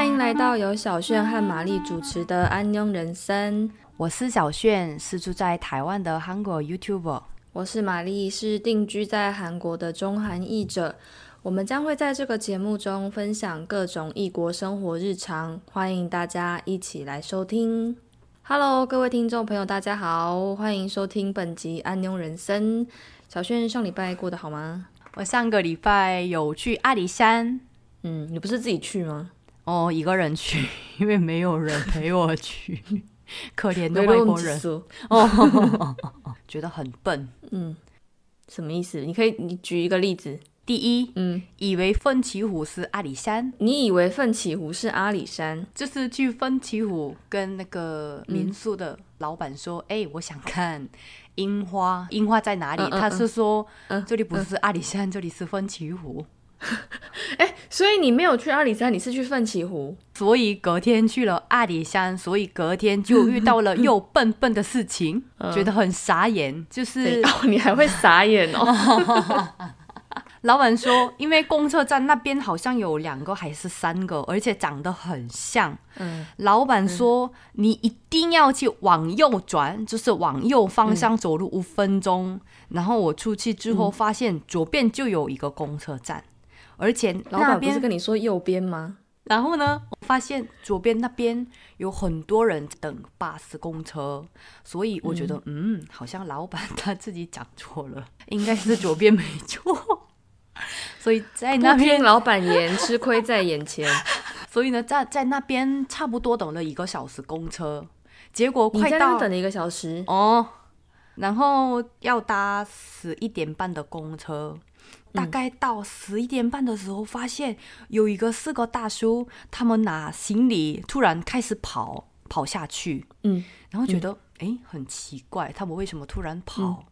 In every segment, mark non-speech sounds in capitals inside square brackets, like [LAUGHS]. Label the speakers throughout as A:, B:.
A: 欢迎来到由小炫和玛丽主持的《安庸人生》。
B: 我是小炫，是住在台湾的韩国 YouTuber。
A: 我是玛丽，是定居在韩国的中韩译者。我们将会在这个节目中分享各种异国生活日常，欢迎大家一起来收听。Hello，各位听众朋友，大家好，欢迎收听本集《安庸人生》。小炫上礼拜过得好吗？
B: 我上个礼拜有去阿里山，
A: 嗯，你不是自己去吗？
B: 哦，一个人去，[LAUGHS] 因为没有人陪我去，可怜的外国人哦，[LAUGHS] 觉得很笨。
A: 嗯，什么意思？你可以你举一个例子。
B: 第一，
A: 嗯，
B: 以为奋起湖是阿里山，
A: 你以为奋起湖是阿里山？
B: 就是去奋起湖跟那个民宿的老板说：“哎、我想看樱花，樱花在哪里？”
A: 嗯嗯
B: 他是说：“
A: 嗯
B: 这里不是阿里山，这里是奋起湖。[LAUGHS]
A: 哎、所以你没有去阿里山，你是去奋起湖。
B: 所以隔天去了阿里山，所以隔天就遇到了又笨笨的事情，[LAUGHS]
A: 嗯
B: 觉得很傻眼。就是 [LAUGHS]
A: 哦，你还会傻眼哦。
B: 老板说，因为公车站那边好像有两个还是三个，而且长得很像。
A: 嗯，
B: 老板说，你一定要去往右转，就是往右方向走路五分钟。然后我出去之后发现左边就有一个公车站，而且
A: 老板不是，跟你说右边吗？
B: 然后呢，我发现左边那边有很多人等巴士、公车，所以我觉得，嗯好像老板他自己讲错了，[LAUGHS] 应该是左边没错。[LAUGHS] 所以在那边，
A: 老板言，吃亏在眼前。[LAUGHS]
B: 所以呢，在在那边差不多等了一个小时公车，结果快到
A: 等了一个小时，
B: 哦，然后要搭十一点半的公车，大概到十一点半的时候，发现有一个四个大叔，他们拿行李突然开始跑跑下去，
A: 嗯，
B: 然后觉得诶很奇怪，他们为什么突然跑？
A: 嗯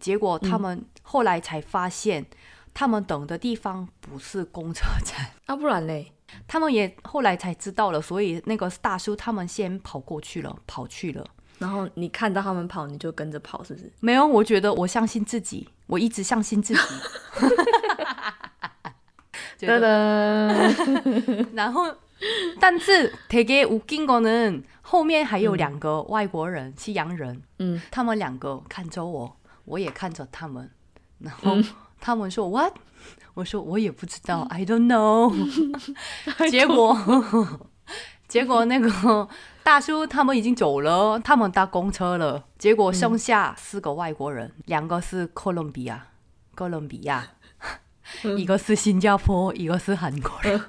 B: 结果他们后来才发现，他们等的地方不是公车站。[LAUGHS]
A: 啊，不然嘞？
B: 他们也后来才知道了，所以那个大叔他们先跑过去了，跑去了。
A: 然后你看到他们跑，你就跟着跑，是不是？
B: 没有，我觉得我相信自己，我一直相信自己。[LAUGHS] 觉[LAUGHS]
A: 噔
B: 得
A: 噔，
B: 然后，但是되게웃긴거는后面还有两个外国人，西洋人，
A: 嗯，
B: 他们两个看着我，我也看着他们，然后他们说 what？我说我也不知道，I don't know。[LAUGHS] 结果， 结果那个大叔他们已经走了，他们搭公车了。结果剩下四个外国人，两个是哥伦比亚，哥伦比亚。一个是新加坡，一个是韩国人，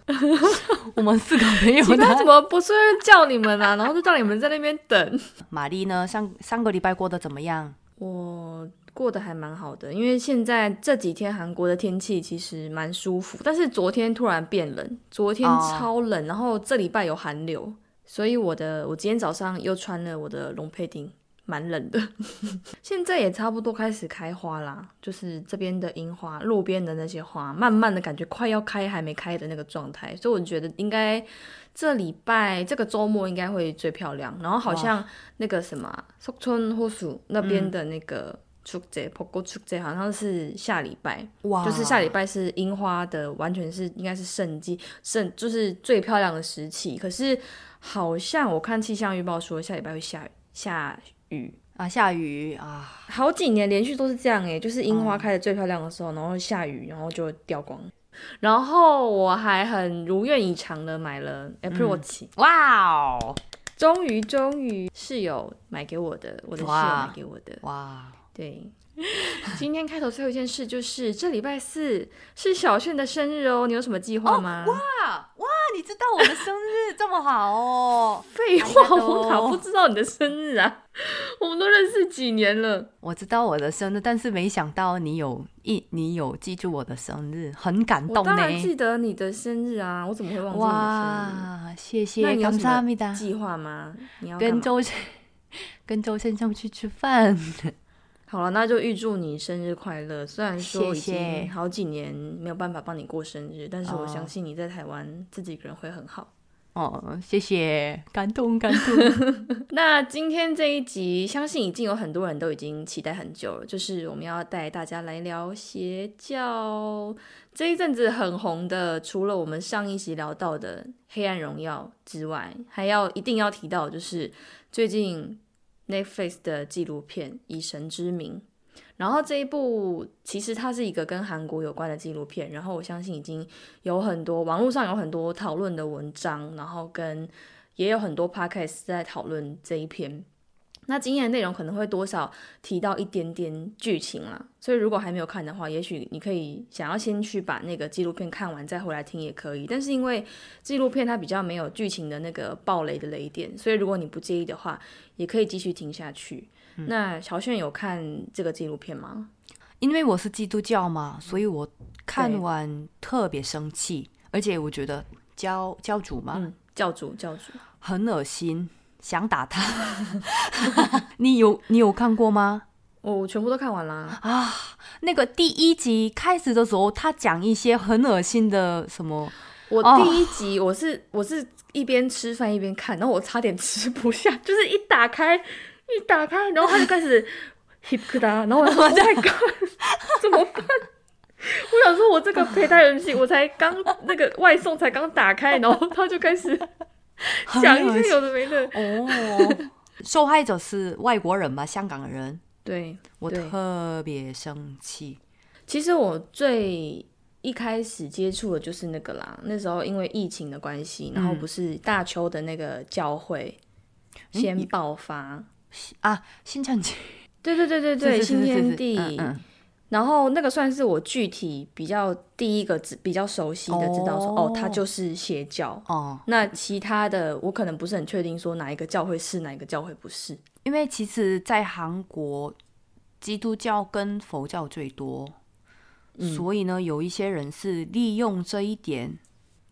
B: 我们四个没有
A: 奇怪，
B: 的
A: 怎。么不是叫你们啊？然后就叫你们在那边等。
B: 玛丽呢？上上个礼拜过得怎么样？
A: 我过得还蛮好的，因为现在这几天韩国的天气其实蛮舒服，但是昨天突然变冷，昨天超冷，然后这礼拜有寒流，所以我的我今天早上又穿了我的龙佩丁，蛮冷的。[LAUGHS] 现在也差不多开始开花啦，就是这边的樱花、路边的那些花，慢慢的感觉快要开还没开的那个状态，所以我觉得应该这礼拜这个周末应该会最漂亮，然后好像那个什么首尔那边的那个。축제 벚꽃축제好像是下礼拜，
B: 哇
A: 就是下礼拜是樱花的，完全是应该是盛季，盛就是最漂亮的时期。可是好像我看气象预报说下礼拜会下下雨，
B: 啊，下雨啊，
A: 好几年连续都是这样诶，就是樱花开的最漂亮的时候，然后下雨，然后就掉光。然后我还很如愿以偿的买了 Apple Watch，、
B: 哇哦，
A: 终于终于室友买给我的，我的室友
B: 哇
A: 买给我的。
B: 哇，
A: 对。今天开头最后一件事就是这礼拜四是小炫的生日哦你有什么计划吗？
B: 哇哇你知道我的生日这么好哦 [LAUGHS]
A: 废话我不知道你的生日啊？[LAUGHS] 我们都认识几年了。
B: 我知道我的生日但是没想到你有一你有记住我的生日很感动
A: 当然记得你的生日啊我怎么会忘记
B: 哇？谢谢
A: 你计划吗？你要
B: 跟周 [LAUGHS] 跟周先生去吃饭。
A: 好了，那就预祝你生日快乐。虽然说已经好几年没有办法帮你过生日，但是我
B: 哦
A: 相信你在台湾自己一个人会很好。
B: 哦，谢谢，感动感动。[LAUGHS]
A: 那今天这一集，相信已经有很多人都已经期待很久了，就是我们要带大家来聊邪教。这一阵子很红的，除了我们上一集聊到的《黑暗荣耀》之外，还要一定要提到，就是最近 Netflix 的纪录片《以神之名》。然后这一部其实它是一个跟韩国有关的纪录片，然后我相信已经有很多网络上有很多讨论的文章，然后跟也有很多 podcast 在讨论这一篇。那今天的内容可能会多少提到一点点剧情啦，所以如果还没有看的话，也许你可以想要先去把那个纪录片看完再回来听也可以。但是因为纪录片它比较没有剧情的那个暴雷的雷点，所以如果你不介意的话，也可以继续听下去。那乔炫有看这个纪录片吗？
B: 因为我是基督教嘛，所以我看完特别生气，而且我觉得教教主嘛，
A: 教主教主
B: 很恶心。想打他，[LAUGHS] 你有你有看过吗？
A: 我全部都看完啦。
B: 啊！那个第一集开始的时候，他讲一些很恶心的什么。
A: 我第一集我是我是一边吃饭一边看，然后我差点吃不下，[LAUGHS] 就是一打开一打开，然后他就开始 hip 哒，然后我我在看怎么办？我想说，我这个胚胎人性，我才刚那个外送才刚打开，然后他就开始。[LAUGHS] 讲一些有的没的。
B: 哦，受害者是外国人吧？香港人，
A: 对
B: 我特别生气。
A: 其实我最一开始接触的就是那个啦，那时候因为疫情的关系，然后不是大邱的那个教会先爆发。
B: 啊，新天地，
A: 对对对对对，新天地。然后那个算是我具体比较第一个比较熟悉的，知道说哦，它就是邪教哦。那其他的我可能不是很确定，说哪一个教会是，哪一个教会不是。
B: 因为其实，在韩国，基督教跟佛教最多，所以呢，有一些人是利用这一点，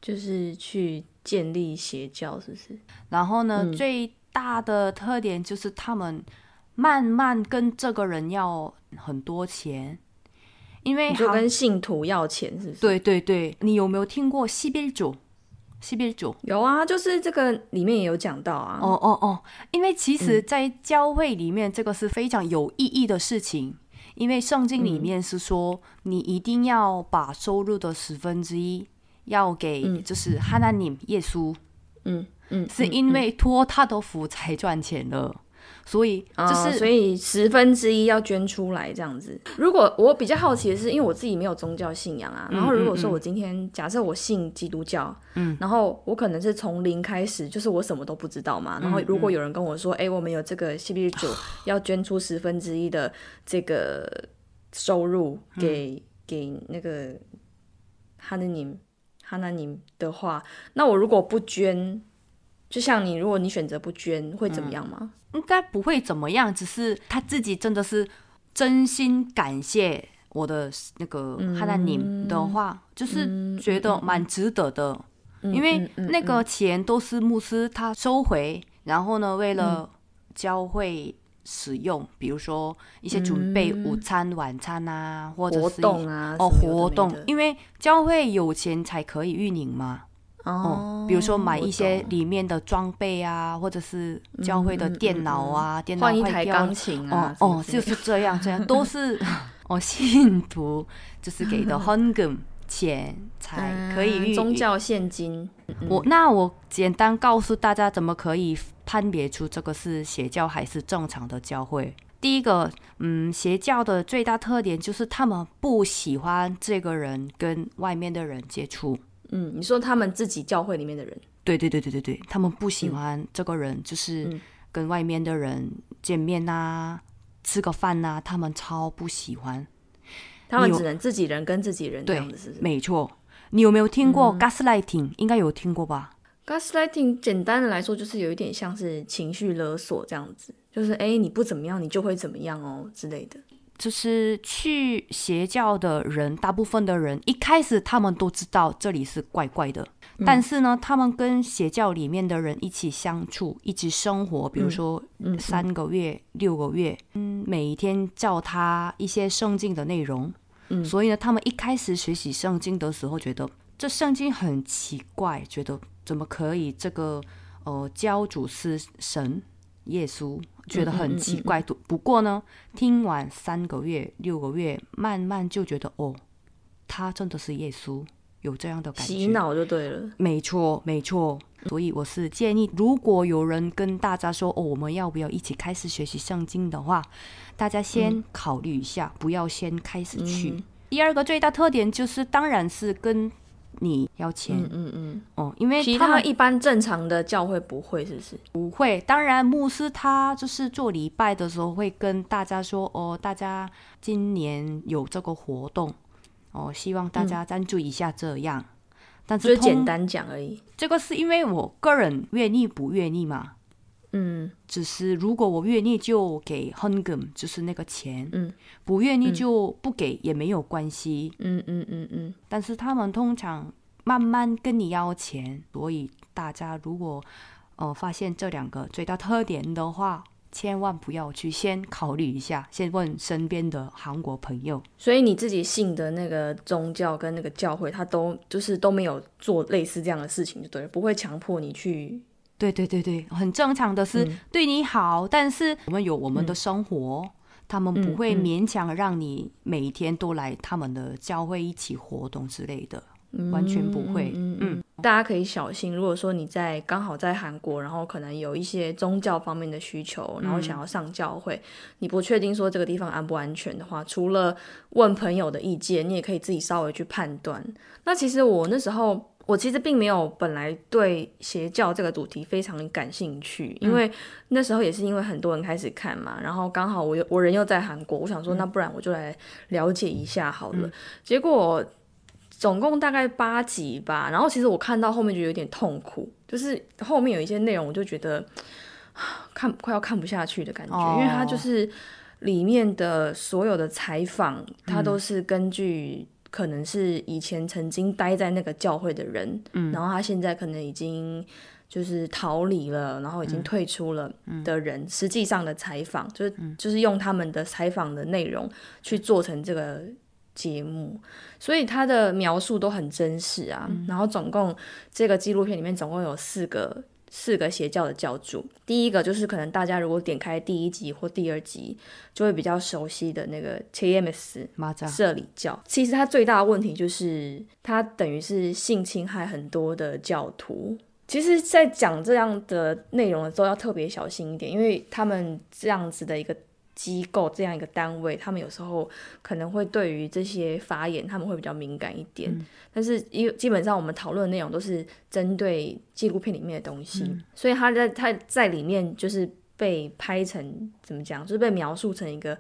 A: 就是去建立邪教，是不是？
B: 然后呢，最大的特点就是他们慢慢跟这个人要很多钱。因为
A: 就跟信徒要钱，是不是？
B: 对对对，你有没有听过西边主？西边主
A: 有啊，就是这个里面也有讲到啊。
B: 哦哦哦，因为其实，在教会里面，这个是非常有意义的事情。因为圣经里面是说，你一定要把收入的十分之一要给，就是哈纳尼耶稣。嗯嗯，是因为托他的福才赚钱了。所以就是，
A: 所以十分之一要捐出来这样子。如果我比较好奇的是，因为我自己没有宗教信仰啊，然后如果说我今天假设我信基督教，嗯，然后我可能是从零开始，就是我什么都不知道嘛。然后如果有人跟我说，哎，我们有这个 C B 主要捐出十分之一的这个收入给给那个哈尼尼哈纳尼的话，那我如果不捐，就像你，如果你选择不捐，会怎么样吗？
B: 应该不会怎么样，只是他自己真的是真心感谢我的那个哈纳尼的话，就是觉得蛮值得的，因为那个钱都是牧师他收回，然后呢，为了教会使用，比如说一些准备午餐、晚餐啊，或者是
A: 哦
B: 活动，因为教会有钱才可以运营嘛。哦，比如说买一些里面的装备啊，或者是教会的电脑啊，电脑
A: 换一台钢琴啊，哦，
B: 就是这样，这样都是 [LAUGHS] 哦，信徒就是给的헌금钱才可以
A: 宗教现金。
B: 我那我简单告诉大家，怎么可以判别出这个是邪教还是正常的教会？第一个，嗯，邪教的最大特点就是他们不喜欢这个人跟外面的人接触。
A: 嗯，你说他们自己教会里面的人，
B: 对对对对对对，他们不喜欢这个人，就是跟外面的人见面呐，吃个饭呐，他们超不喜欢。
A: 他们只能自己人跟自己人这样子，是
B: 没错。你有没有听过 gaslighting？应该有听过吧
A: ？gaslighting 简单的来说，就是有一点像是情绪勒索这样子，就是哎，你不怎么样，你就会怎么样哦之类的。
B: 就是去邪教的人，大部分的人一开始他们都知道这里是怪怪的，但是呢，他们跟邪教里面的人一起相处，一起生活，比如说三个月、六个月，嗯，每一天教他一些圣经的内容，嗯，所以呢，他们一开始学习圣经的时候，觉得这圣经很奇怪，觉得怎么可以这个呃教主是神耶稣，觉得很奇怪。不不过呢，听完三个月、六个月，慢慢就觉得哦，他真的是耶稣，有这样的感觉。
A: 洗脑就对了。
B: 没错，没错。所以我是建议，如果有人跟大家说哦，我们要不要一起开始学习圣经的话，大家先考虑一下，不要先开始去。第二个最大特点就是，当然是跟你要钱，
A: 嗯嗯嗯，
B: 哦，因为
A: 其他一般正常的教会不会，是不是？
B: 不会。当然，牧师他就是做礼拜的时候会跟大家说，哦，大家今年有这个活动，哦，希望大家赞助一下这样。但是
A: 简单讲而已，
B: 这个是因为我个人愿意不愿意嘛？
A: 嗯，
B: 只是如果我愿意就给 Hungum，就是那个钱，
A: 嗯，
B: 不愿意就不给也没有关系，
A: 嗯嗯嗯嗯。
B: 但是他们通常慢慢跟你要钱，所以大家如果呃发现这两个最大特点的话。千万不要去，先考虑一下，先问身边的韩国朋友。
A: 所以你自己信的那个宗教跟那个教会，他都就是都没有做类似这样的事情，就对了，不会强迫你去。
B: 对对对对，很正常的是对你好，但是我们有我们的生活，他们不会勉强让你每天都来他们的教会一起活动之类的。完全不会，嗯，
A: 大家可以小心。如果说你在刚好在韩国，然后可能有一些宗教方面的需求，然后想要上教会，你不确定说这个地方安不安全的话，除了问朋友的意见，你也可以自己稍微去判断。那其实我那时候，我其实并没有本来对邪教这个主题非常感兴趣，因为那时候也是因为很多人开始看嘛，然后刚好我又我人又在韩国，我想说那不然我就来了解一下好了。结果。总共大概八集吧，然后其实我看到后面就有点痛苦，就是后面有一些内容我就觉得看快要看不下去的感觉，因为它就是里面的所有的采访，它都是根据可能是以前曾经待在那个教会的人，然后他现在可能已经就是逃离了，然后已经退出了的人，实际上的采访就是就是用他们的采访的内容去做成这个。节目，所以他的描述都很真实啊。然后总共这个纪录片里面总共有四个四个邪教的教主。第一个就是可能大家如果点开第一集或第二集，就会比较熟悉的那个 TMS 社里教。其实它最大的问题就是它等于是性侵害很多的教徒。其实，在讲这样的内容的时候要特别小心一点，因为他们这样子的一个。机构这样一个单位，他们有时候可能会对于这些发言，他们会比较敏感一点。但是，因基本上我们讨论的内容都是针对纪录片里面的东西，所以他在他在里面就是被拍成怎么讲，就是被描述成一个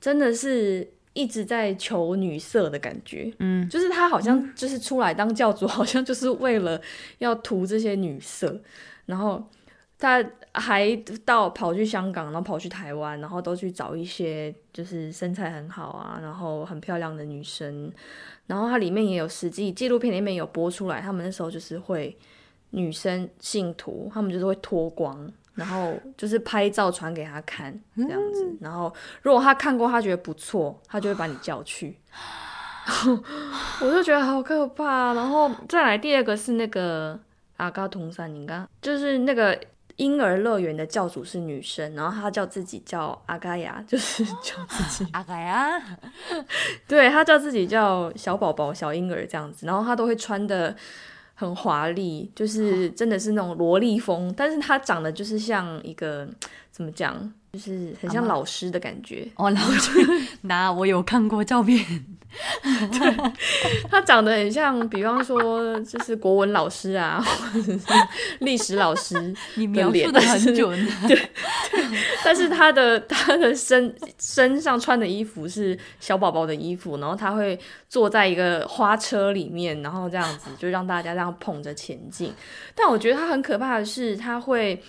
A: 真的是一直在求女色的感觉。
B: 嗯，
A: 就是他好像就是出来当教主，好像就是为了要图这些女色，然后。他还到跑去香港，然后跑去台湾，然后都去找一些就是身材很好啊，然后很漂亮的女生。然后它里面也有实际纪录片里面有播出来，他们那时候就是会女生信徒，他们就是会脱光，然后就是拍照传给他看这样子。然后如果他看过，他觉得不错，他就会把你叫去。我就觉得好可怕。然后再来第二个是那个阿嘎同山，你看就是那个。婴儿乐园的教主是女生，然后她叫自己叫阿嘎亚，[LAUGHS] 就是叫自己
B: 阿嘎亚，[LAUGHS]
A: 对她叫自己叫小宝宝、小婴儿这样子，然后她都会穿的很华丽，就是真的是那种萝莉风，但是她长得就是像一个怎么讲？就是很像老师的感觉。
B: 哦，老师，[LAUGHS] 那我有看过照片，[LAUGHS]
A: 对，他长得很像，比方说就是国文老师啊，或者是历史老师，[LAUGHS]
B: 你描述的很准，
A: 对对，[LAUGHS] 但是他的他的身身上穿的衣服是小宝宝的衣服，然后他会坐在一个花车里面，然后这样子就让大家这样捧着前进，但我觉得他很可怕的是他会。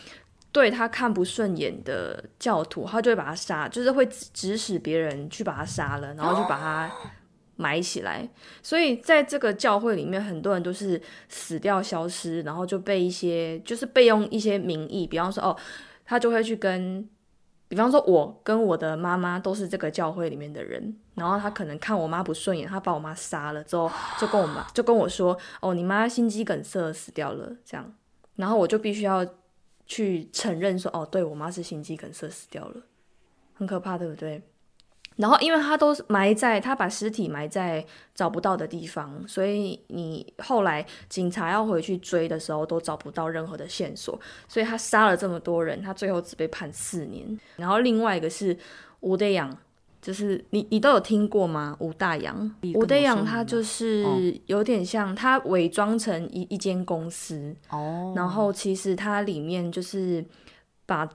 A: 对他看不顺眼的教徒，他就会把他杀，就是会指使别人去把他杀了，然后就把他埋起来。所以在这个教会里面，很多人都是死掉、消失，然后就被一些就是被用一些名义，比方说哦，他就会去跟，比方说我跟我的妈妈都是这个教会里面的人，然后他可能看我妈不顺眼，他把我妈杀了之后，就跟我妈就跟我说哦，你妈心肌梗塞死掉了，这样。然后我就必须要去承认说，哦，对我妈是心肌梗塞死掉了，很可怕，对不对？然后，因为他都埋在他把尸体埋在找不到的地方，所以你后来警察要回去追的时候都找不到任何的线索。所以他杀了这么多人，他最后只被判四年。然后另外一个是吴德阳，就是你你都有听过吗？吴大洋，吴德阳他就是有点像他伪装成一一间公司哦，然后其实他里面就是把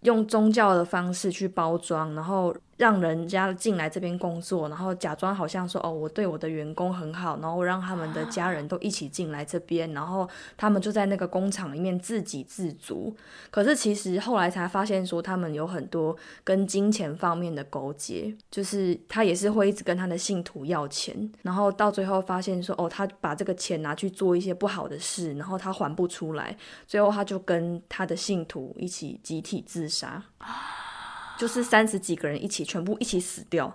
A: 用宗教的方式去包装，然后。让人家进来这边工作，然后假装好像说哦，我对我的员工很好，然后让他们的家人都一起进来这边，然后他们就在那个工厂里面自给自足。可是其实后来才发现说，他们有很多跟金钱方面的勾结，就是他也是会一直跟他的信徒要钱，然后到最后发现说哦，他把这个钱拿去做一些不好的事，然后他还不出来，最后他就跟他的信徒一起集体自杀。就是三十几个人一起，全部一起死掉，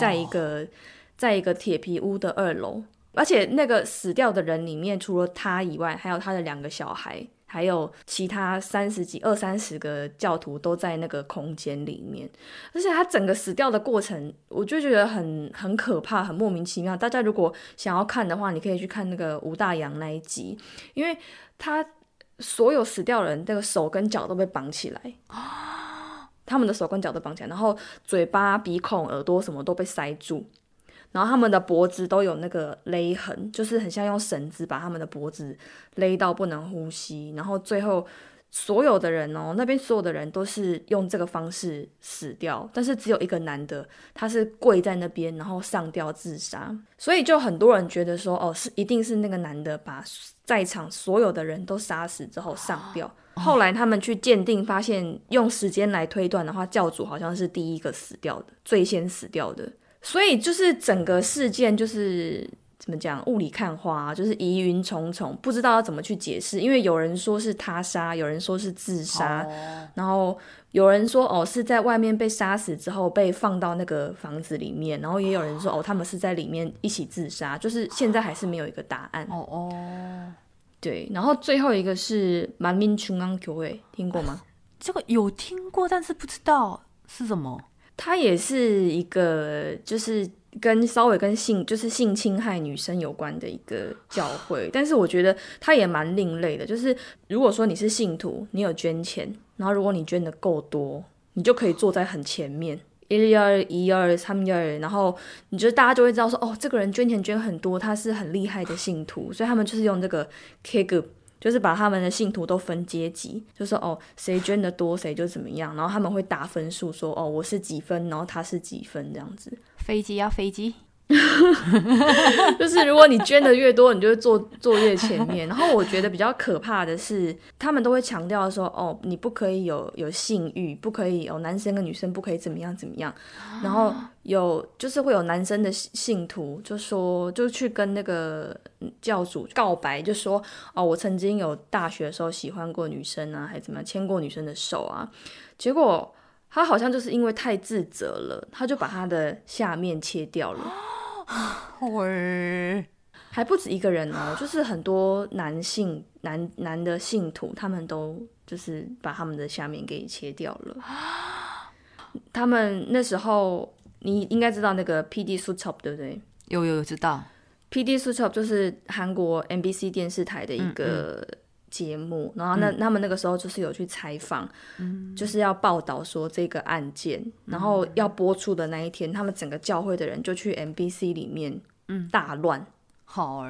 A: 在一个在一个铁皮屋的二楼，而且那个死掉的人里面，除了他以外，还有他的两个小孩，还有其他三十几二三十个教徒都在那个空间里面，而且他整个死掉的过程，我就觉得很很可怕，很莫名其妙。大家如果想要看的话，你可以去看那个吴大洋那一集，因为他所有死掉人，那个手跟脚都被绑起来。[GASPS] 他们的手跟脚都绑起来，然后嘴巴、鼻孔、耳朵什么都被塞住，然后他们的脖子都有那个勒痕，就是很像用绳子把他们的脖子勒到不能呼吸。然后最后所有的人哦，那边所有的人都是用这个方式死掉，但是只有一个男的，他是跪在那边，然后上吊自杀。所以就很多人觉得说，哦，是一定是那个男的把在场所有的人都杀死之后上吊。后来他们去鉴定，发现用时间来推断的话，教主好像是第一个死掉的，最先死掉的。所以就是整个事件就是怎么讲，雾里看花，就是疑云重重，不知道要怎么去解释。因为有人说是他杀，有人说是自杀，然后有人说哦是在外面被杀死之后被放到那个房子里面，然后也有人说哦他们是在里面一起自杀，就是现在还是没有一个答案。哦哦。对，然后最后一个是满民群安球会，听过吗？
B: 这个有听过，但是不知道是什么。
A: 它也是一个，就是跟稍微跟性，就是性侵害女生有关的一个教会。但是我觉得它也蛮另类的，就是如果说你是信徒，你有捐钱，然后如果你捐的够多，你就可以坐在很前面。一二一二三二，然后你就大家就会知道说，哦，这个人捐钱捐很多，他是很厉害的信徒，所以他们就是用这个 K group，就是把他们的信徒都分阶级，就说哦，谁捐的多谁就怎么样，然后他们会打分数，说哦，我是几分，然后他是几分这样子。
B: 飞机要飞机。[LAUGHS]
A: 就是如果你捐的越多，你就会坐坐越前面。然后我觉得比较可怕的是，他们都会强调说：“哦，你不可以有有性欲，不可以有男生跟女生不可以怎么样怎么样。”然后有就是会有男生的信徒就说，就去跟那个教主告白，就说：“哦，我曾经有大学的时候喜欢过女生啊，还怎么样牵过女生的手啊。”结果他好像就是因为太自责了，他就把他的下面切掉了。[GASPS] 喂还不止一个人哦，就是很多男性男男的信徒，他们都就是把他们的下面给切掉了。[GASPS] 他们那时候你应该知道那个 P D Suchop 对不对？
B: 有有有知道
A: ，P D Suchop 就是韩国 M B C 电视台的一个。节目，然后那他们那个时候就是有去采访，就是要报道说这个案件，然后要播出的那一天，他们整个教会的人就去 MBC 里面，大乱，
B: 好，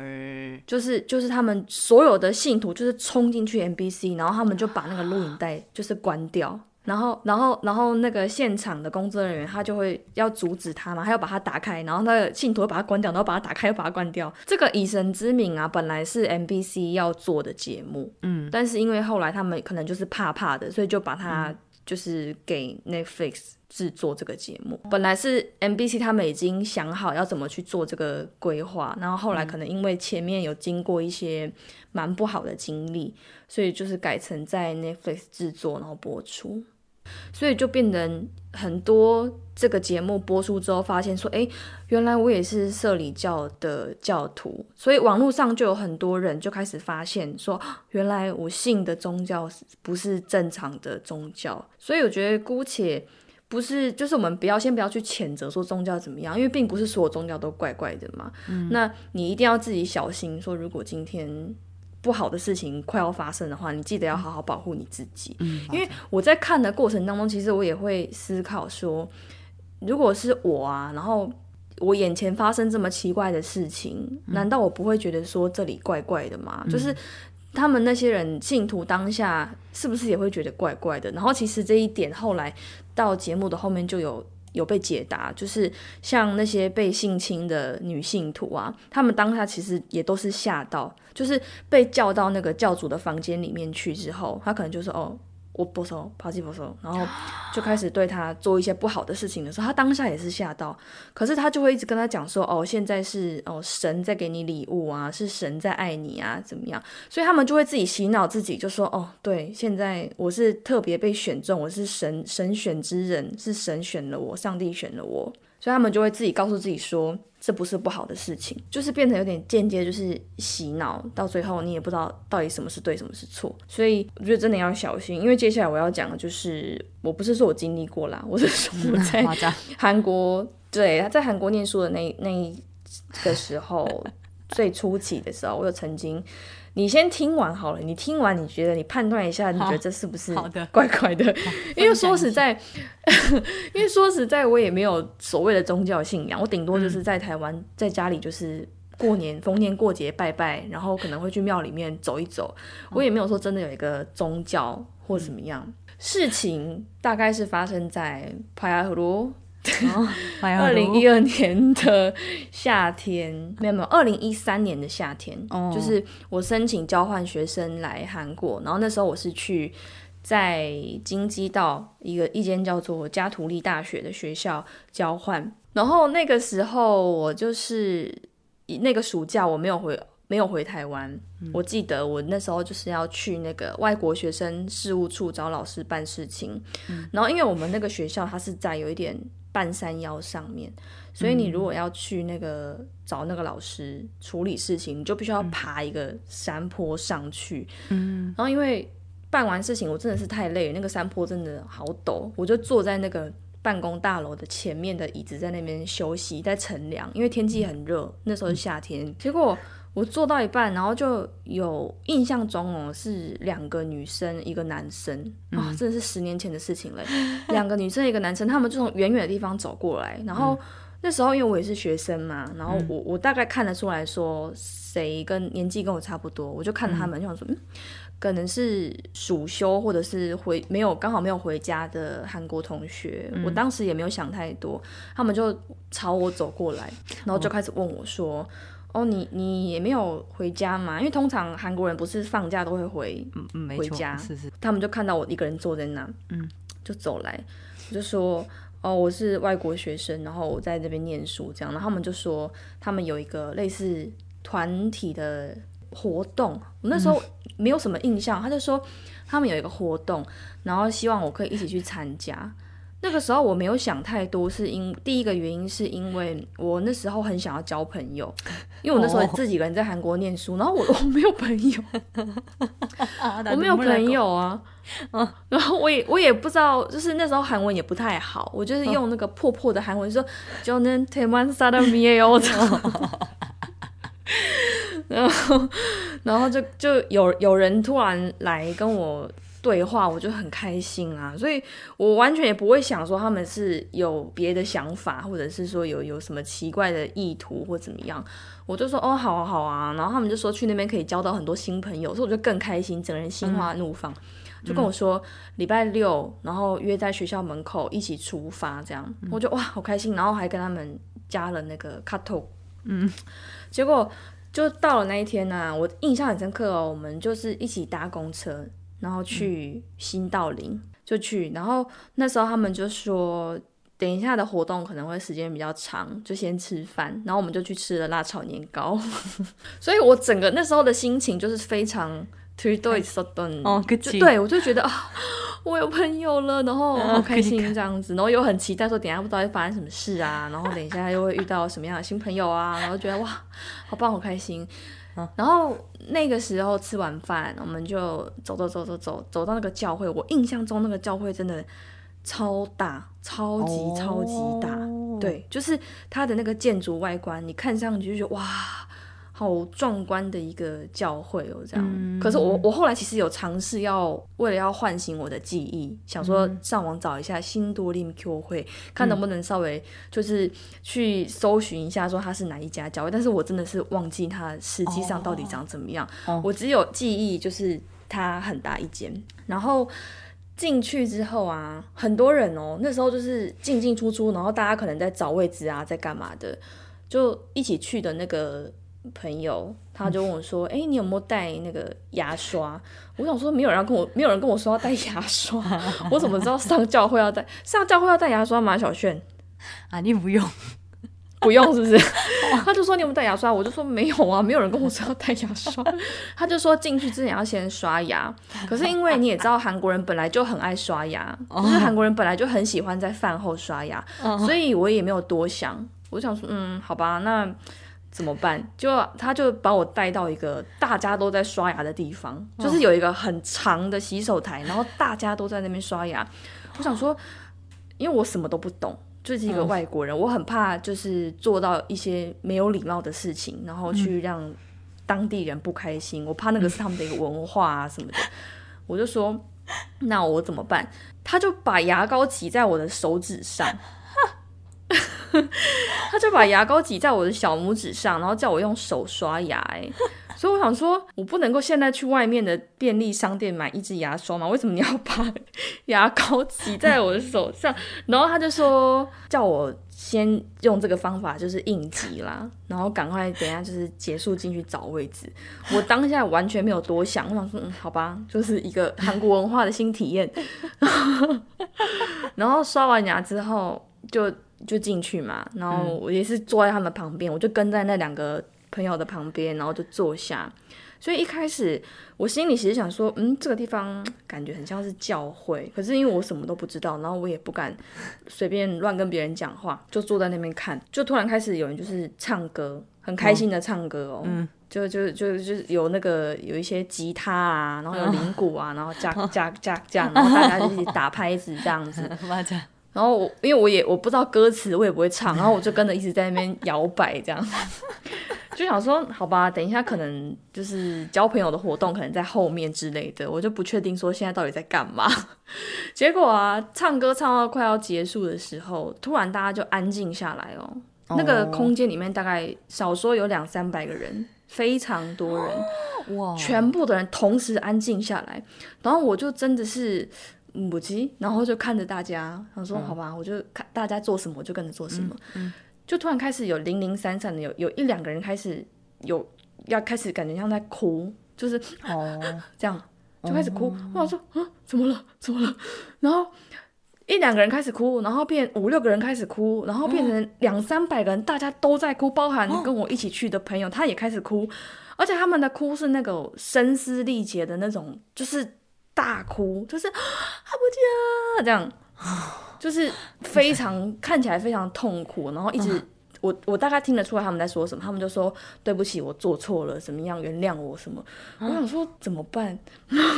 A: 就是就是他们所有的信徒就是冲进去 MBC，然后他们就把那个录影带就是关掉。然后，然后，然后那个现场的工作人员他就会要阻止他嘛，他要把它打开，然后那个信徒把它关掉，然后把它打开又把它关掉。这个以神之名啊，本来是 MBC 要做的节目，嗯，但是因为后来他们可能就是怕怕的，所以就把它就是给 Netflix 制作这个节目。本来是 MBC 他们已经想好要怎么去做这个规划，然后后来可能因为前面有经过一些蛮不好的经历，所以就是改成在 Netflix 制作然后播出。所以就变成很多这个节目播出之后，发现说，诶，原来我也是社里教的教徒，所以网络上就有很多人就开始发现说，原来我信的宗教不是正常的宗教，所以我觉得姑且。不是，就是我们不要先不要去谴责说宗教怎么样，因为并不是所有宗教都怪怪的嘛。嗯，那你一定要自己小心，说如果今天不好的事情快要发生的话，你记得要好好保护你自己。嗯，因为我在看的过程当中，其实我也会思考说，如果是我啊，然后我眼前发生这么奇怪的事情，难道我不会觉得说这里怪怪的吗？就是。他们那些人信徒当下是不是也会觉得怪怪的？然后其实这一点后来到节目的后面就有有被解答，就是像那些被性侵的女性徒啊，他们当下其实也都是吓到，就是被叫到那个教主的房间里面去之后，他可能就说哦。我不收，抛弃不收，然后就开始对他做一些不好的事情的时候，他当下也是吓到，可是他就会一直跟他讲说，哦，现在是哦神在给你礼物啊，是神在爱你啊，怎么样？所以他们就会自己洗脑自己，就说，哦，对，现在我是特别被选中，我是神神选之人，是神选了我，上帝选了我，所以他们就会自己告诉自己说。这不是不好的事情，就是变成有点间接，就是洗脑，到最后你也不知道到底什么是对，什么是错。所以我觉得真的要小心，因为接下来我要讲的就是，我不是说我经历过啦，我是说 [LAUGHS] 我在韩国，对，他在韩国念书的那那一个时候，[LAUGHS] 最初期的时候，我有曾经。你先听完好了，你听完你觉得你判断一下，你觉得这是不是怪怪的？[LAUGHS] 因为说实在，[LAUGHS] 因为说实在，我也没有所谓的宗教信仰，我顶多就是在台湾，在家里就是过年逢年过节拜拜，然后可能会去庙里面走一走，我也没有说真的有一个宗教或怎么样。事情大概是发生在帕亚赫罗。[LAUGHS] 二零一二年的夏天，没有没有，二零一三年的夏天，就是我申请交换学生来韩国，然后那时候我是去在京畿道一个一间叫做加图利大学的学校交换，然后那个时候我就是那个暑假我没有回没有回台湾，我记得我那时候就是要去那个外国学生事务处找老师办事情，然后因为我们那个学校它是在有一点。半山腰上面，所以你如果要去那个找那个老师处理事情，你就必须要爬一个山坡上去。嗯，然后因为办完事情我真的是太累了，那个山坡真的好陡，我就坐在那个办公大楼的前面的椅子在那边休息，在乘凉，因为天气很热，那时候是夏天，结果。我做到一半，然后就有印象中哦，是两个女生一个男生啊，真的是十年前的事情了。[LAUGHS] 两个女生一个男生，他们就从远远的地方走过来，然后那时候因为我也是学生嘛，然后我我大概看得出来说谁跟年纪跟我差不多，我就看着他们就想说，嗯，可能是暑休或者是回没有刚好没有回家的韩国同学。我当时也没有想太多，他们就朝我走过来，然后就开始问我说。哦，你你也没有回家嘛？因为通常韩国人不是放假都会回回家，
B: 是是。
A: 他们就看到我一个人坐在那，嗯，就走来，我就说，哦，我是外国学生，然后我在这边念书，这样。然后他们就说，他们有一个类似团体的活动，我那时候没有什么印象，他就说他们有一个活动，然后希望我可以一起去参加。那个时候我没有想太多，是因第一个原因是因为我那时候很想要交朋友，因为我那时候自己一个人在韩国念书，然后我我没有朋友，[LAUGHS] 我没有朋友啊，然后我也我也不知道，就是那时候韩文也不太好，我就是用那个破破的韩文说 [LAUGHS] 然后然后就就有有人突然来跟我。对话我就很开心啊，所以我完全也不会想说他们是有别的想法，或者是说有有什么奇怪的意图或怎么样，我就说哦好啊好啊，然后他们就说去那边可以交到很多新朋友，所以我就更开心，整个人心花怒放，就跟我说礼拜六然后约在学校门口一起出发这样，我就哇好开心，然后还跟他们加了那个 c u t 嗯，结果就到了那一天呢，我印象很深刻哦，我们就是一起搭公车。然后去新道林就去，然后那时候他们就说，等一下的活动可能会时间比较长，就先吃饭。然后我们就去吃了辣炒年糕，[LAUGHS] 所以我整个那时候的心情就是非常推对对，我就觉得啊，我有朋友了，然后好开心这样子，然后又很期待说等一下不知道会发生什么事啊，然后等一下又会遇到什么样的新朋友啊，然后觉得哇，好棒，好开心。然后那个时候吃完饭，我们就走走走走走走到那个教会，我印象中那个教会真的超大，超级超级大，对，就是它的那个建筑外观，你看上去就觉得哇。好壮观的一个教会哦，这样。可是我我后来其实有尝试要为了要唤醒我的记忆，想说上网找一下新多利 Q 会，看能不能稍微就是去搜寻一下说它是哪一家教会。但是我真的是忘记它实际上到底长怎么样。我只有记忆就是它很大一间，然后进去之后啊，很多人哦，那时候就是进进出出，然后大家可能在找位置啊，在干嘛的，就一起去的那个。朋友，他就问我说：“哎，你有没有带那个牙刷？”我想说，没有人跟我，没有人跟我说要带牙刷，[LAUGHS] 我怎么知道上教会要带？上教会要带牙刷吗？小炫
B: 啊，你不用，
A: 不用是不是？[LAUGHS] 他就说你有没有带牙刷？我就说没有啊，没有人跟我说要带牙刷。[LAUGHS] 他就说进去之前要先刷牙，可是因为你也知道韩国人本来就很爱刷牙，就是韩国人本来就很喜欢在饭后刷牙，所以我也没有多想，我想说，嗯，好吧，那。怎么办？就他就把我带到一个大家都在刷牙的地方，就是有一个很长的洗手台，然后大家都在那边刷牙。我想说，因为我什么都不懂，就是一个外国人，我很怕就是做到一些没有礼貌的事情，然后去让当地人不开心。我怕那个是他们的一个文化啊什么的。[LAUGHS] 我就说，那我怎么办？他就把牙膏挤在我的手指上。[LAUGHS] [LAUGHS] 他就把牙膏挤在我的小拇指上，然后叫我用手刷牙。哎，[LAUGHS] 所以我想说，我不能够现在去外面的便利商店买一支牙刷吗？为什么你要把牙膏挤在我的手上？然后他就说，叫我先用这个方法，就是应急啦，然后赶快等下就是结束进去找位置。我当下完全没有多想，我想说，嗯，好吧，就是一个韩国文化的新体验。[LAUGHS] 然后刷完牙之后就。就进去嘛，然后我也是坐在他们旁边，我就跟在那两个朋友的旁边，然后就坐下。所以一开始我心里其实想说，嗯，这个地方感觉很像是教会，可是因为我什么都不知道，然后我也不敢随便乱跟别人讲话，就坐在那边看。就突然开始有人就是唱歌，很开心的唱歌哦，嗯，就就就就有那个有一些吉他啊，然后有铃鼓啊，然后加加加加，然后大家就一起打拍子这样子。[LAUGHS] 然后我因为我也我不知道歌词，我也不会唱，然后我就跟着一直在那边摇摆，这样 [LAUGHS] 就想说好吧，等一下可能就是交朋友的活动，可能在后面之类的，我就不确定说现在到底在干嘛。[LAUGHS] 结果啊，唱歌唱到快要结束的时候，突然大家就安静下来哦。那个空间里面大概少说有两三百个人，非常多人，哇，全部的人同时安静下来，然后我就真的是。母鸡，然后就看着大家，他说：“好吧，我就看大家做什么，我就跟着做什么。”就突然开始有零零散散的，有有一两个人开始有要开始感觉像在哭，就是哦 [LAUGHS] 这样就开始哭。我说：“啊，怎么了？怎么了？”然后一两个人开始哭，然后变五六个人开始哭，然后变成两三百个人，大家都在哭，包含跟我一起去的朋友，他也开始哭，而且他们的哭是那个声嘶力竭的那种，就是。大哭，就是啊，不见这样，[SIGHS] 就是非常看起来非常痛苦，然后一直我我大概听得出来他们在说什么，他们就说对不起，我做错了，怎么样，原谅我什么？我想说怎么办？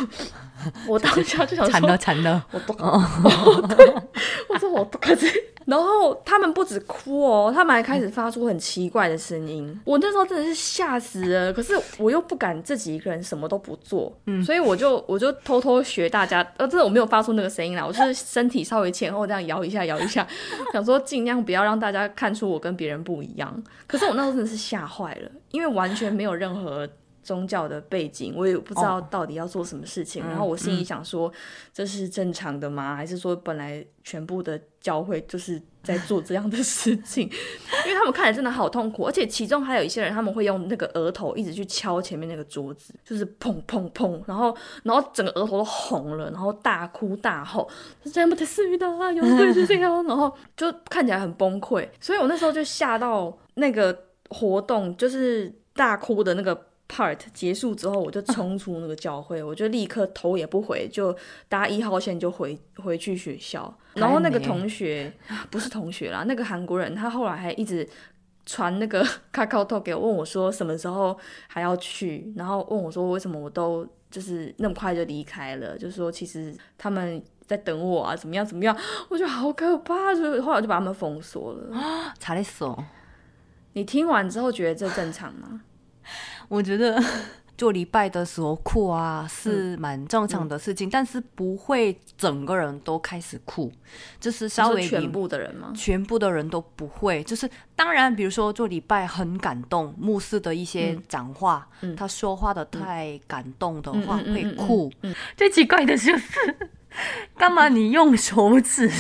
A: [LAUGHS] 我当下就想
B: 惨了惨了，
A: 我都，[LAUGHS] 我说我都可是。然后他们不止哭哦，他们还开始发出很奇怪的声音。我那时候真的是吓死了，可是我又不敢自己一个人什么都不做，嗯所以我就我就偷偷学大家，呃，真的我没有发出那个声音啦，我是身体稍微前后这样摇一下摇一下，[LAUGHS] 想说尽量不要让大家看出我跟别人不一样。可是我那时候真的是吓坏了，因为完全没有任何。宗教的背景，我也不知道到底要做什么事情。然后我心里想说，这是正常的吗？还是说本来全部的教会就是在做这样的事情？[LAUGHS] 因为他们看起来真的好痛苦，而且其中还有一些人，他们会用那个额头一直去敲前面那个桌子，就是砰砰砰，然后然后整个额头都红了，然后大哭大吼，是这样不太适应的啊，有对是这样，然后就看起来很崩溃。所以我那时候就吓到那个活动，就是大哭的那个。Part 结束之后，我就冲出那个教会，[LAUGHS] 我就立刻头也不回，就搭一号线就回回去学校。然后那个同学 [LAUGHS] 不是同学啦，那个韩国人他后来还一直传那个卡卡托给我，问我说什么时候还要去，然后问我说为什么我都就是那么快就离开了，就说其实他们在等我啊，怎么样怎么样，我觉得好可怕，所以后来我就把他们封锁了。
B: 查理索，
A: 你听完之后觉得这正常吗？
B: 我觉得 [LAUGHS] 做礼拜的时候哭啊是蛮正常的事情，但是不会整个人都开始哭，就是稍微
A: 全部的人吗？
B: 全部的人都不会，就是当然，比如说做礼拜很感动，牧师的一些讲话，他说话的太感动的话会哭。最奇怪的就是。[LAUGHS] 干嘛你用手指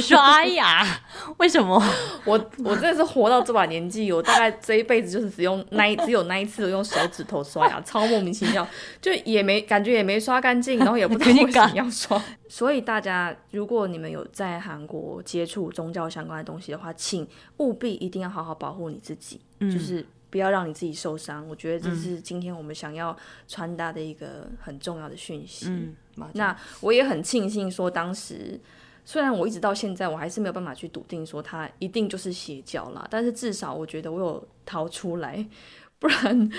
B: 刷牙？[LAUGHS] 为什么？
A: 我我真的是活到这把年纪，我大概这一辈子就是只用那一只有那一次用手指头刷牙，超莫名其妙，就也没感觉也没刷干净，然后也不知道 [LAUGHS] 为什么要刷。所以大家，如果你们有在韩国接触宗教相关的东西的话，请务必一定要好好保护你自己，就是。不要让你自己受伤，我觉得这是今天我们想要传达的一个很重要的讯息。嗯，那我也很庆幸说，当时虽然我一直到现在我还是没有办法去笃定说他一定就是邪教啦，但是至少我觉得我有逃出来，不然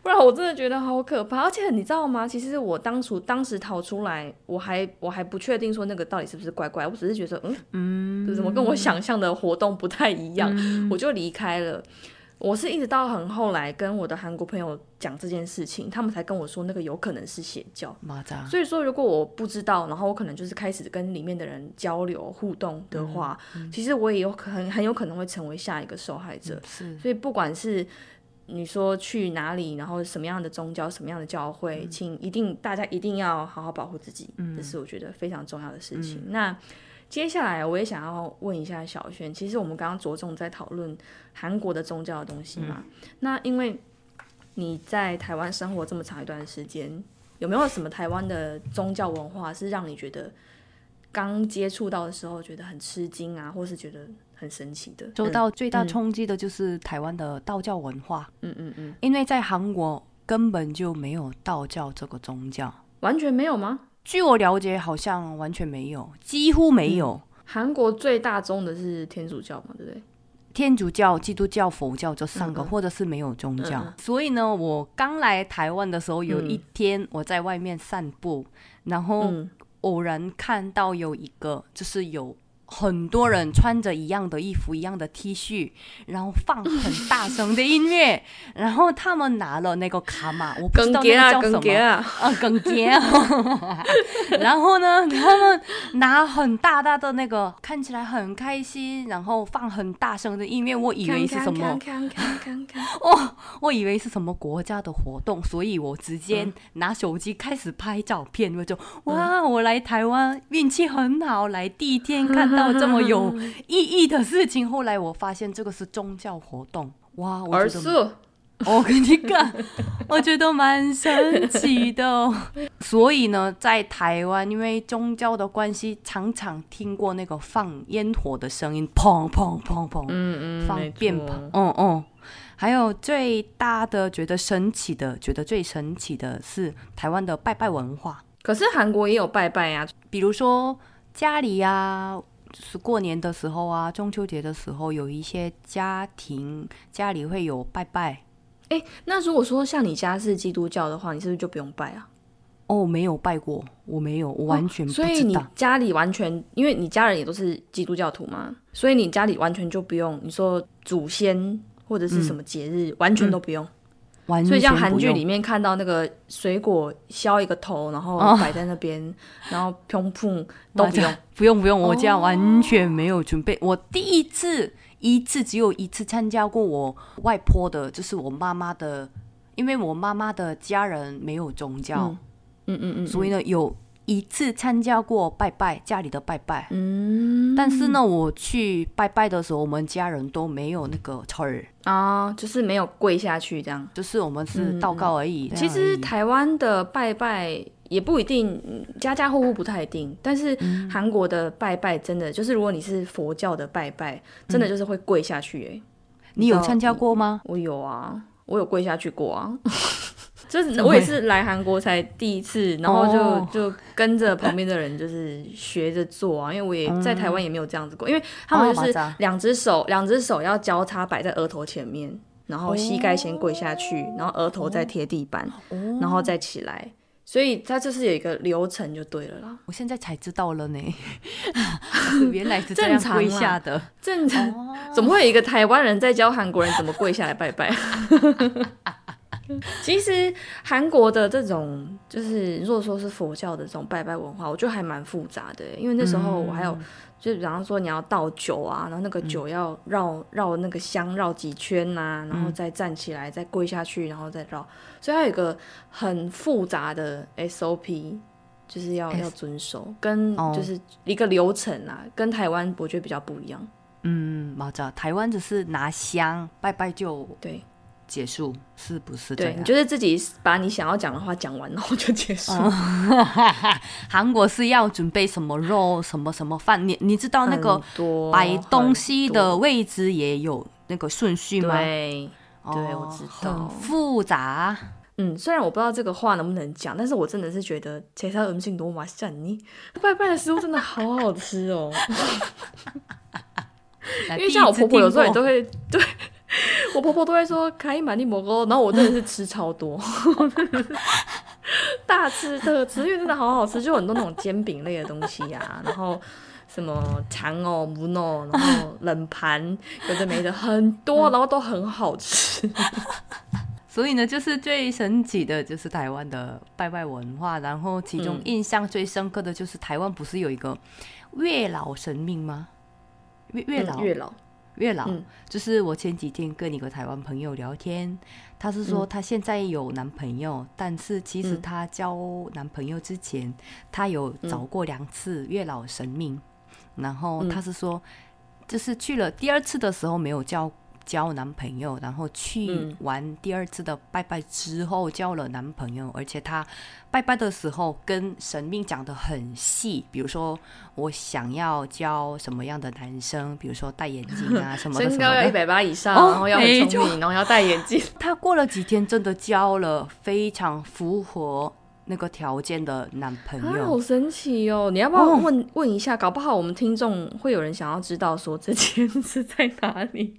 A: 不然我真的觉得好可怕。而且你知道吗？其实我当初当时逃出来，我还我还不确定说那个到底是不是怪怪，我只是觉得嗯嗯，怎么跟我想象的活动不太一样，我就离开了。我是一直到很后来跟我的韩国朋友讲这件事情，他们才跟我说那个有可能是邪教。所以说，如果我不知道，然后我可能就是开始跟里面的人交流互动的话，其实我也有很很有可能会成为下一个受害者。
B: 是，
A: 所以不管是你说去哪里，然后什么样的宗教、什么样的教会，请一定大家一定要好好保护自己，这是我觉得非常重要的事情。那。接下来我也想要问一下小轩，其实我们刚刚着重在讨论韩国的宗教的东西嘛？那因为你在台湾生活这么长一段时间，有没有什么台湾的宗教文化是让你觉得刚接触到的时候觉得很吃惊啊，或是觉得很神奇的？
B: 受到最大冲击的就是台湾的道教文化。
A: 嗯嗯嗯，
B: 因为在韩国根本就没有道教这个宗教，
A: 完全没有吗？
B: 据我了解，好像完全没有，几乎没有。
A: 韩国最大宗的是天主教嘛，对不对？
B: 天主教、基督教、佛教这三个，或者是没有宗教。所以呢，我刚来台湾的时候，有一天我在外面散步，然后偶然看到有一个，就是有。很多人穿着一样的衣服、一样的 T 恤，然后放很大声的音乐，[LAUGHS] 然后他们拿了那个卡玛，我不知道那个叫什么啊，耿杰，[LAUGHS] 然后呢，他们拿很大大的那个，看起来很开心，然后放很大声的音乐，我以为是什么？[LAUGHS] 哦，我以为是什么国家的活动，所以我直接拿手机开始拍照片，我就哇，我来台湾运气很好，来第一天看。到这么有 [LAUGHS] 意义的事情，后来我发现这个是宗教活动，哇！
A: 而是 [LAUGHS]
B: 我跟你讲，我觉得蛮神奇的。[LAUGHS] 所以呢，在台湾，因为宗教的关系，常常听过那个放烟火的声音，砰砰砰砰，
A: 嗯嗯，
B: 放鞭炮，嗯嗯。还有最大的觉得神奇的，觉得最神奇的是台湾的拜拜文化。
A: 可是韩国也有拜拜呀，
B: 比如说家里呀。是过年的时候啊，中秋节的时候，有一些家庭家里会有拜拜。
A: 哎，那如果说像你家是基督教的话，你是不是就不用拜啊？
B: 哦，没有拜过，我没有，我完全不知道。
A: 所以你家里完全，因为你家人也都是基督教徒嘛，所以你家里完全就不用。你说祖先或者是什么节日，完全都不用。所以像韩剧里面看到那个水果削一个头，然后摆在那边，然后 [LAUGHS] 砰砰都不用，
B: 不用不用，我这样完全没有准备。我第一次一次只有一次参加过我外婆的，就是我妈妈的，因为我妈妈的家人没有宗教，
A: 嗯嗯嗯，
B: 所以呢有。一次参加过拜拜，家里的拜拜。
A: 嗯，
B: 但是呢，我去拜拜的时候，我们家人都没有那个词儿
A: 啊，就是没有跪下去这样，
B: 就是我们是祷告而已。
A: 其实台湾的拜拜也不一定，家家户户不太一定。但是韩国的拜拜真的就是，如果你是佛教的拜拜，真的就是会跪下去。哎，
B: 你有参加过吗？
A: 我有啊。我有跪下去过啊。就是我也是来韩国才第一次，然后就、
B: 哦。
A: 就跟着旁边的人就是学着做啊，因为我也在台湾也没有这样子过，因为他们就是两只手两只手要交叉摆在额头前面，然后膝盖先跪下去，然后额头再贴地板，
B: 哦。
A: 然后再起来，所以它就是有一个流程就对了啦。
B: 我现在才知道了呢，[LAUGHS] 原来是这样
A: 正常啦
B: 跪下的。
A: 正常，怎么会有一个台湾人在教韩国人怎么跪下来拜拜？[LAUGHS] [LAUGHS] 其实韩国的这种，就是如果说是佛教的这种拜拜文化，我觉得还蛮复杂的。因为那时候我还有，就比方说你要倒酒啊，然后那个酒要绕绕那个香绕几圈呐、然后再站起来，再跪下去，然后再绕，所以它有一个很复杂的 SOP。就是要要遵守，跟
B: 哦
A: 就是一个流程啊，跟台湾我觉得比较不一样。
B: 嗯，马扎，台湾只是拿香拜拜就
A: 对，
B: 结束，是不是这样？
A: 对你就是自己把你想要讲的话讲完，然后就结束。[LAUGHS]
B: 韩国是要准备什么肉，什么什么饭？你你知道那个
A: 很多
B: 摆东西
A: 很
B: 的位置也有那个顺序
A: 多
B: 吗？
A: 对，
B: 哦
A: 对我知道
B: 很复杂。
A: 嗯，虽然我不知道这个话能不能讲，但是我真的是觉得其他음식多맛있니拜拜的食物真的好好吃哦，[LAUGHS] [LAUGHS] 因为像我婆婆有时候也都会对。 我婆婆都会说可以买你蘑菇，然后我真的是吃超多，[LAUGHS] 大吃特吃，因为真的好好吃，就很多那种煎饼类的东西呀、然后什么肠哦、母哦，然后冷盘，有的没的很多，然后都很好吃。[LAUGHS]
B: 所以呢，就是最神奇的就是台湾的拜拜文化，然后其中
A: 嗯。
B: 印象最深刻的就是台湾不是有一个月老神明吗？月月老、
A: 嗯月老，
B: 月老，
A: 嗯。
B: 就是我前几天跟一个台湾朋友聊天，他是说他现在有男朋友，但是其实
A: 嗯。
B: 他交男朋友之前，他有找过两次月老神明，然后
A: 嗯。
B: 他是说，就是去了第二次的时候没有交交男朋友，然后去
A: 嗯
B: 完第二次的拜拜之后交了男朋友，而且他拜拜的时候跟神明讲的很细，比如说我想要交什么样的男生，比如说戴眼镜啊 [LAUGHS] 什么的什么
A: 身高要一。百八以上，
B: 哦
A: 然后要很聪明，然后要戴眼镜。
B: 他过了几天真的交了非常符合那个条件的男朋
A: 啊，
B: 友。
A: 好神奇哦！你要不要
B: 哦
A: 问、问一下？搞不好我们听众会有人想要知道说这间是在哪里。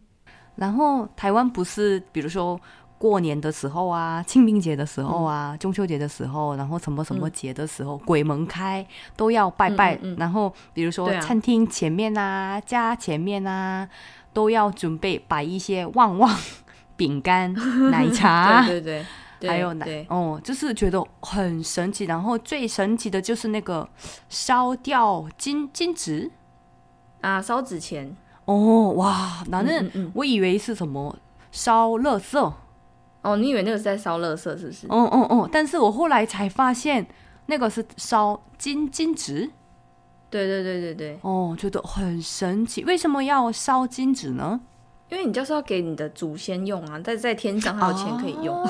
B: 然后台湾不是，比如说过年的时候啊，清明节的时候啊，中秋节的时候，然后什么什么节的时候，鬼门开都要拜拜。然后比如说餐厅前面啊、家前面啊，都要准备摆一些旺旺、饼干、[LAUGHS] 奶茶。
A: 对对对，对
B: 还有奶，哦，就是觉得很神奇。然后最神奇的就是那个烧掉金金纸
A: 啊，烧纸钱。
B: 哦，哇！反正
A: 嗯嗯
B: 我以为是什么烧垃圾，
A: 哦，你以为那个是在烧垃圾是不是？
B: 哦哦哦，但是我后来才发现那个是烧金金纸
A: 对对对对对，
B: 哦，觉得很神奇。为什么要烧金纸呢？
A: 因为你就是要给你的祖先用啊，在在天上还有钱可以用。
B: 哦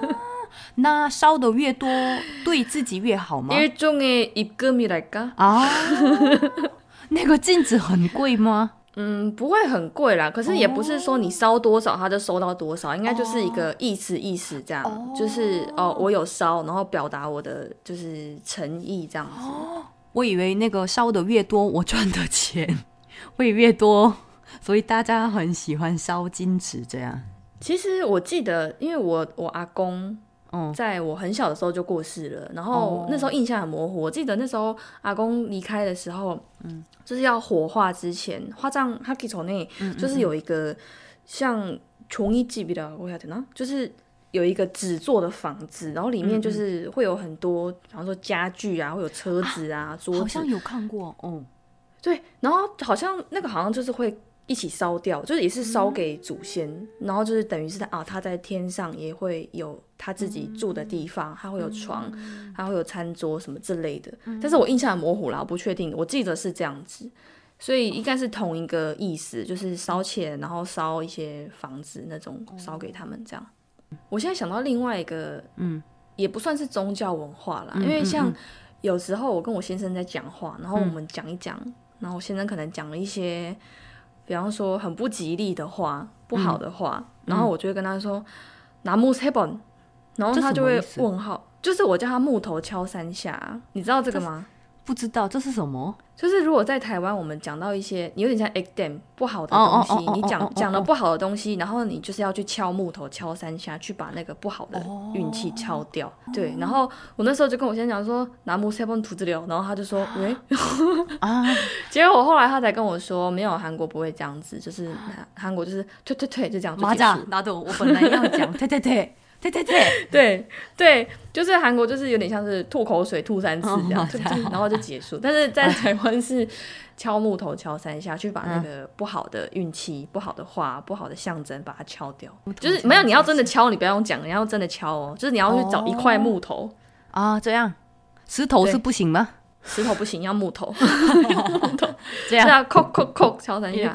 B: [LAUGHS] 那烧的越多，对自己越好吗？
A: 일종의입금이랄까？
B: 啊，那个金纸很贵吗？
A: 嗯，不会很贵啦，可是也不是说你烧多少他就收到多少，应该就是一个意思意思这样，就是哦我有烧，然后表达我的就是诚意这样子。
B: 我以为那个烧的越多，我赚的钱会越多，所以大家很喜欢烧金纸这样。
A: 其实我记得，因为我我阿公
B: 嗯，
A: 在我很小的时候就过世了，然后
B: 哦。
A: 那时候印象很模糊。我记得那时候阿公离开的时候，嗯，就是要火化之前，花葬哈基丑内就是有一个像琼一记比的，我晓得呢，就是有一个纸做的房子，然后里面就是会有很多，比方说家具啊，会有车子啊、桌子
B: 好像，有看过嗯。
A: 对，然后好像那个好像就是会一起烧掉，就是也是烧给祖先，然后就是等于是他啊，他在天上也会有他自己住的地方，他会有床，他会有餐桌什么之类的。但是我印象很模糊啦，我不确定，我记得是这样子，所以应该是同一个意思，就是烧钱，然后烧一些房子那种，烧给他们这样。我现在想到另外一个，嗯，也不算是宗教文化啦，因为像有时候我跟我先生在讲话，然后我们讲一讲，然后我先生可能讲了一些，比方说很不吉利的话、不好的话，然后我就会跟他说：“拿木然后他就会问号，就是我叫他木头敲三下，你知道这个吗？
B: 不知道这是什么？
A: 就是如果在台湾，我们讲到一些有点像 egg dam 不好的
B: 哦
A: 东西，你讲讲了不好的东西，然后你就是要去敲木头敲三下，去把那个不好的
B: 哦
A: 运气敲掉。对，然后我那时候就跟我先生讲说拿木 seven 涂子流，然后他就说喂，
B: 啊，[LAUGHS] [LAUGHS]
A: 结果我后来他才跟我说没有，韩国不会这样子，就是韩 [GASPS] 韩国就是退退退就这样就
B: 马甲。拿的我本来要讲，对对对对对对，
A: 对 [LAUGHS] 对，就是韩国就是有点像是吐口水吐三次这样，然后就结束。但是在台湾是敲木头敲三下，去把那个不好的运气、不好的话、不好的象征把它敲掉。就是没有你要真的敲，你不要用讲，你要真的敲哦，就是你要去找一块木头，
B: 啊，这样。石头是不行吗？[LAUGHS]
A: 石头不行，要木头，[LAUGHS] [LAUGHS]
B: 这样
A: 扣扣扣敲三下。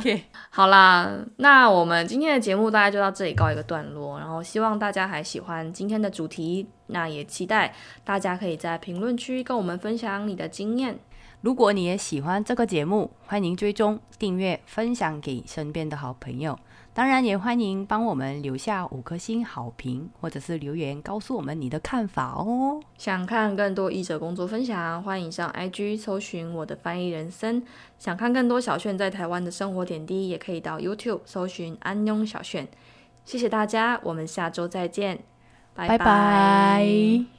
A: 好啦，那我们今天的节目大概就到这里告一个段落，然后希望大家还喜欢今天的主题，那也期待大家可以在评论区跟我们分享你的经验。
B: 如果你也喜欢这个节目，欢迎追踪、订阅、分享给身边的好朋友。当然，也欢迎帮我们留下五颗星好评，或者是留言告诉我们你的看法哦。
A: 想看更多译者工作分享，欢迎上 IG 搜寻我的翻译人生。想看更多小炫在台湾的生活点滴，也可以到 YouTube 搜寻安庸小炫。谢谢大家，我们下周再见，拜
B: 拜拜